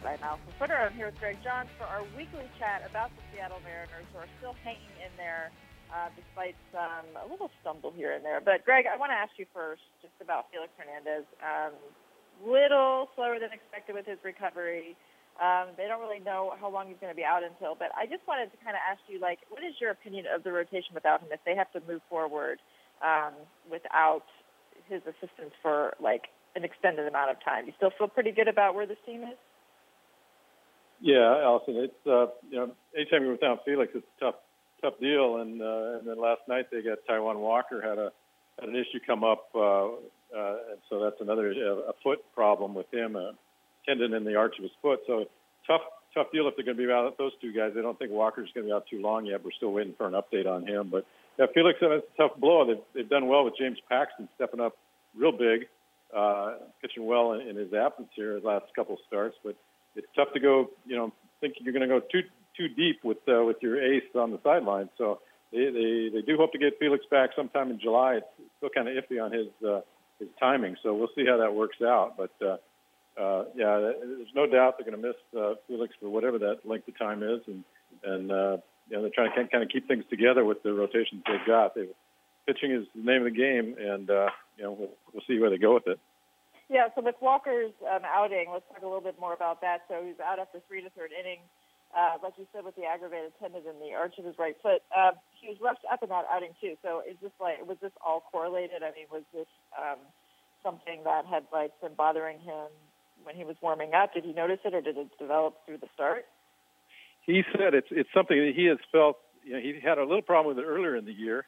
I'm Alyson Footer. I'm here with Greg Johns for our weekly chat about the Seattle Mariners, who are still hanging in there uh, despite some a little stumble here and there. But Greg, I want to ask you first just about Felix Hernandez. Um, little slower than expected with his recovery. Um, they don't really know how long he's going to be out until. But I just wanted to kind of ask you, like, what is your opinion of the rotation without him? If they have to move forward um, without his assistance for like an extended amount of time, you still feel pretty good about where this team is? Yeah, Alyson, it's uh, you know, anytime you're without Felix, it's a tough, tough deal. And uh, and then last night they got Taijuan Walker had a had an issue come up, uh, uh, and so that's another a foot problem with him, a tendon in the arch of his foot. So tough, tough deal if they're going to be out. Those two guys, I don't think Walker's going to be out too long yet. We're still waiting for an update on him. But yeah, Felix, it's a tough blow. They've they've done well with James Paxton stepping up real big, uh, pitching well in, in his absence here, his last couple starts, but it's tough to go, you know, thinking you're going to go too too deep with uh, with your ace on the sideline. So they, they they do hope to get Felix back sometime in July. It's still kind of iffy on his uh, his timing, so we'll see how that works out. But uh, uh, yeah, there's no doubt they're going to miss uh, Felix for whatever that length of time is, and and uh, you know they're trying to kind of keep things together with the rotations they've got. They, pitching is the name of the game, and uh, you know we'll, we'll see where they go with it. Yeah, so with Walker's um, outing, let's talk a little bit more about that. So he's out after three to third inning, uh, like you said, with the aggravated tendon in the arch of his right foot. Uh, he was roughed up in that outing too. So is this like was this all correlated? I mean, was this um, something that had like been bothering him when he was warming up? Did he notice it, or did it develop through the start? He said it's it's something that he has felt. You know, he had a little problem with it earlier in the year,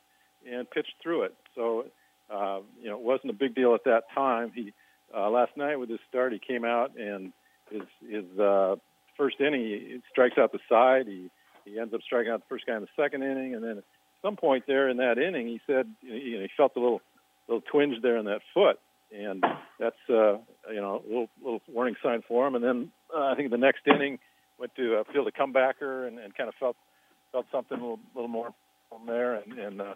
and pitched through it. So, uh, you know, it wasn't a big deal at that time. He uh, last night with his start, he came out and his his uh, first inning he strikes out the side. He he ends up striking out the first guy in the second inning, and then at some point there in that inning, he said you know, he felt a little little twinge there in that foot, and that's uh, you know a little little warning sign for him. And then uh, I think the next inning went to uh, field a comebacker and, and kind of felt felt something a little, little more from there, and and uh,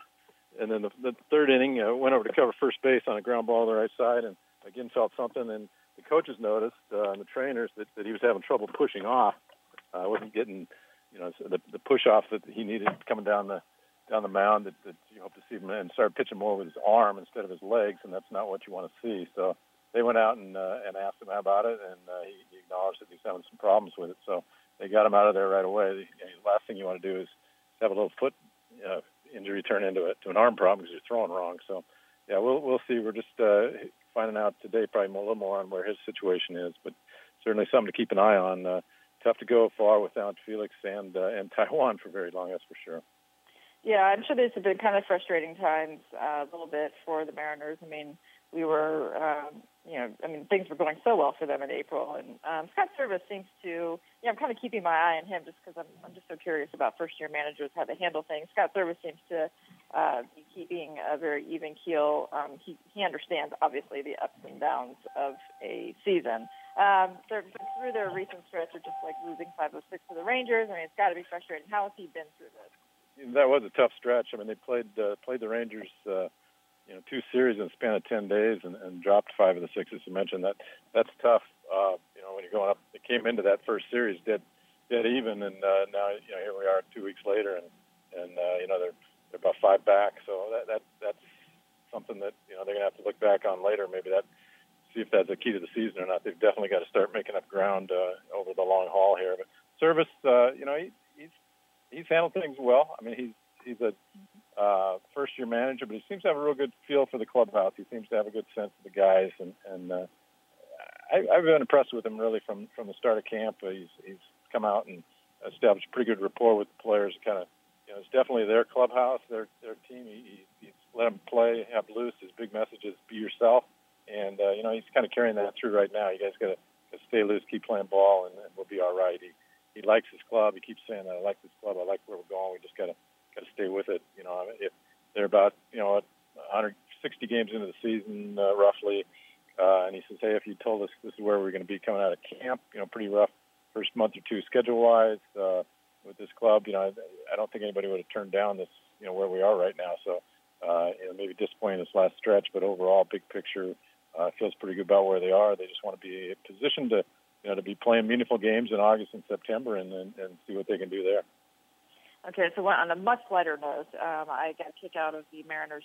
and then the, the third inning uh, went over to cover first base on a ground ball to the right side and again felt something, and the coaches noticed uh, and the trainers that, that he was having trouble pushing off. Uh, wasn't getting, you know, the, the push off that he needed coming down the down the mound that, that you hope to see him and start pitching more with his arm instead of his legs, and that's not what you want to see. So they went out and uh, and asked him about it, and uh, he, he acknowledged that he's having some problems with it. So they got him out of there right away. The, the last thing you want to do is have a little foot uh, injury turn into a, to an arm problem because you're throwing wrong. So yeah, we'll we'll see. We're just uh, finding out today probably a little more on where his situation is, but certainly something to keep an eye on. Uh, tough to go far without Felix and uh, and Taijuan for very long, that's for sure. Yeah, I'm sure these have been kind of frustrating times uh, a little bit for the Mariners. I mean, we were, um, you know, I mean, things were going so well for them in April, and um, Scott Servais seems to, yeah, I'm kind of keeping my eye on him just because I'm, I'm just so curious about first-year managers how they handle things. Scott Servais seems to uh, be keeping a very even keel. Um, he he understands obviously the ups and downs of a season. Um, they're, through their recent stretch of just like losing five or six to the Rangers. I mean, it's got to be frustrating. How has he been through this? That was a tough stretch. I mean, they played uh, played the Rangers. Uh, you know, two series in a span of ten days and, and dropped five of the six. As you mentioned, that that's tough. Uh, you know, when you're going up, they came into that first series dead dead even, and uh, now you know here we are two weeks later, and and uh, you know they're they're about five back. So that that that's something that you know they're gonna have to look back on later. Maybe that see if that's a key to the season or not. They've definitely got to start making up ground uh, over the long haul here. But Servais, uh, you know, he, he's he's handled things well. I mean, he's he's a uh, first year manager, but he seems to have a real good feel for the clubhouse. He seems to have a good sense of the guys, and and uh, I, I've been impressed with him really from from the start of camp. Uh, he's he's come out and established pretty good rapport with the players. Kind of, you know, it's definitely their clubhouse, their their team. He, he, he's let them play, have loose. His big message is be yourself, and uh, you know he's kind of carrying that through right now. You guys got to stay loose, keep playing ball, and, and we'll be all right. He he likes his club. He keeps saying I like this club. I like where we're going. We just gotta gotta stay with it. You know, if they're about you know 160 games into the season uh, roughly, uh, and he says, hey, if you told us this is where we're going to be coming out of camp, you know, pretty rough first month or two schedule wise uh, with this club. You know, I, I don't think anybody would have turned down this. You know, where we are right now. So. Uh, you know, maybe disappointing this last stretch, but overall, big picture, uh, feels pretty good about where they are. They just want to be positioned to you know, to be playing meaningful games in August and September and, and, and see what they can do there. Okay, so on a much lighter note, um, I got a kick out of the Mariners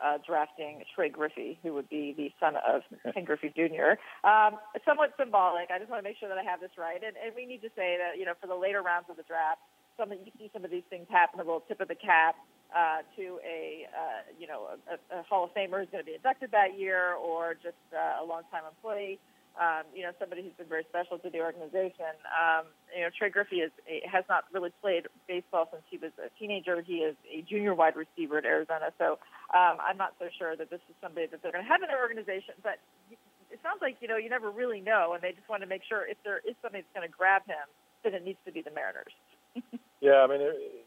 uh, drafting Trey Griffey, who would be the son of Ken Griffey Jr. Um, somewhat symbolic. I just want to make sure that I have this right. And, and we need to say that, you know, for the later rounds of the draft, some of, you see some of these things happen, a little tip of the cap uh, to a, uh, you know, a, a Hall of Famer who's going to be inducted that year or just uh, a longtime employee um, you know, somebody who's been very special to the organization. Um, you know, Trey Griffey is, has not really played baseball since he was a teenager. He is a junior wide receiver at Arizona, so um, I'm not so sure that this is somebody that they're going to have in their organization. But it sounds like you know you never really know, and they just want to make sure if there is somebody that's going to grab him, then it needs to be the Mariners. yeah, I mean, it,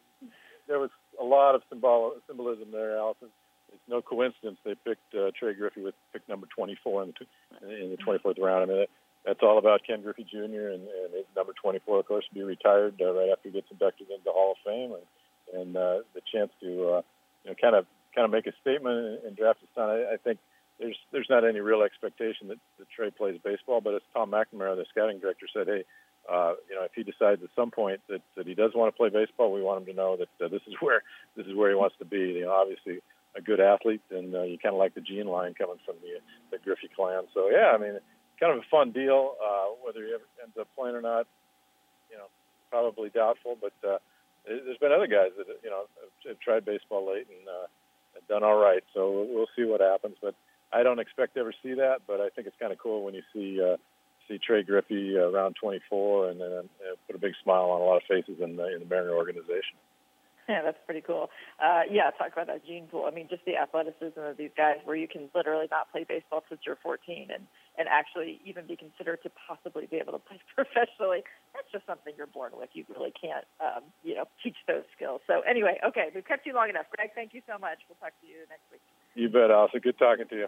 there was a lot of symbol symbolism there, Alyson it's no coincidence they picked uh, Trey Griffey with pick number 24 in the in the 24th round. I mean, that, that's all about Ken Griffey Jr. and, and his number 24, of course, to be retired uh, right after he gets inducted into the Hall of Fame, and, and uh, the chance to uh, you know kind of kind of make a statement and, and draft his son. I, I think there's there's not any real expectation that, that Trey plays baseball, but as Tom McNamara, the scouting director, said, hey. Uh, you know, if he decides at some point that, that he does want to play baseball, we want him to know that uh, this is where this is where he wants to be. You know, obviously, a good athlete, and uh, you kind of like the gene line coming from the the Griffey clan. So yeah, I mean, kind of a fun deal. Uh, whether he ever ends up playing or not, you know, probably doubtful. But uh, there's been other guys that you know have, tried baseball late and uh, done all right. So we'll see what happens. But I don't expect to ever see that. But I think it's kind of cool when you see. Uh, see Trey Griffey around 24, and then uh, put a big smile on a lot of faces in the, in the Mariner organization. Yeah, that's pretty cool. Uh, yeah, talk about that gene pool. I mean, just the athleticism of these guys, where you can literally not play baseball since you're 14, and and actually even be considered to possibly be able to play professionally. That's just something you're born with. You really can't, um, you know, teach those skills. So anyway, okay, we've kept you long enough. Greg, thank you so much. We'll talk to you next week. You bet, Alsa. Good talking to you.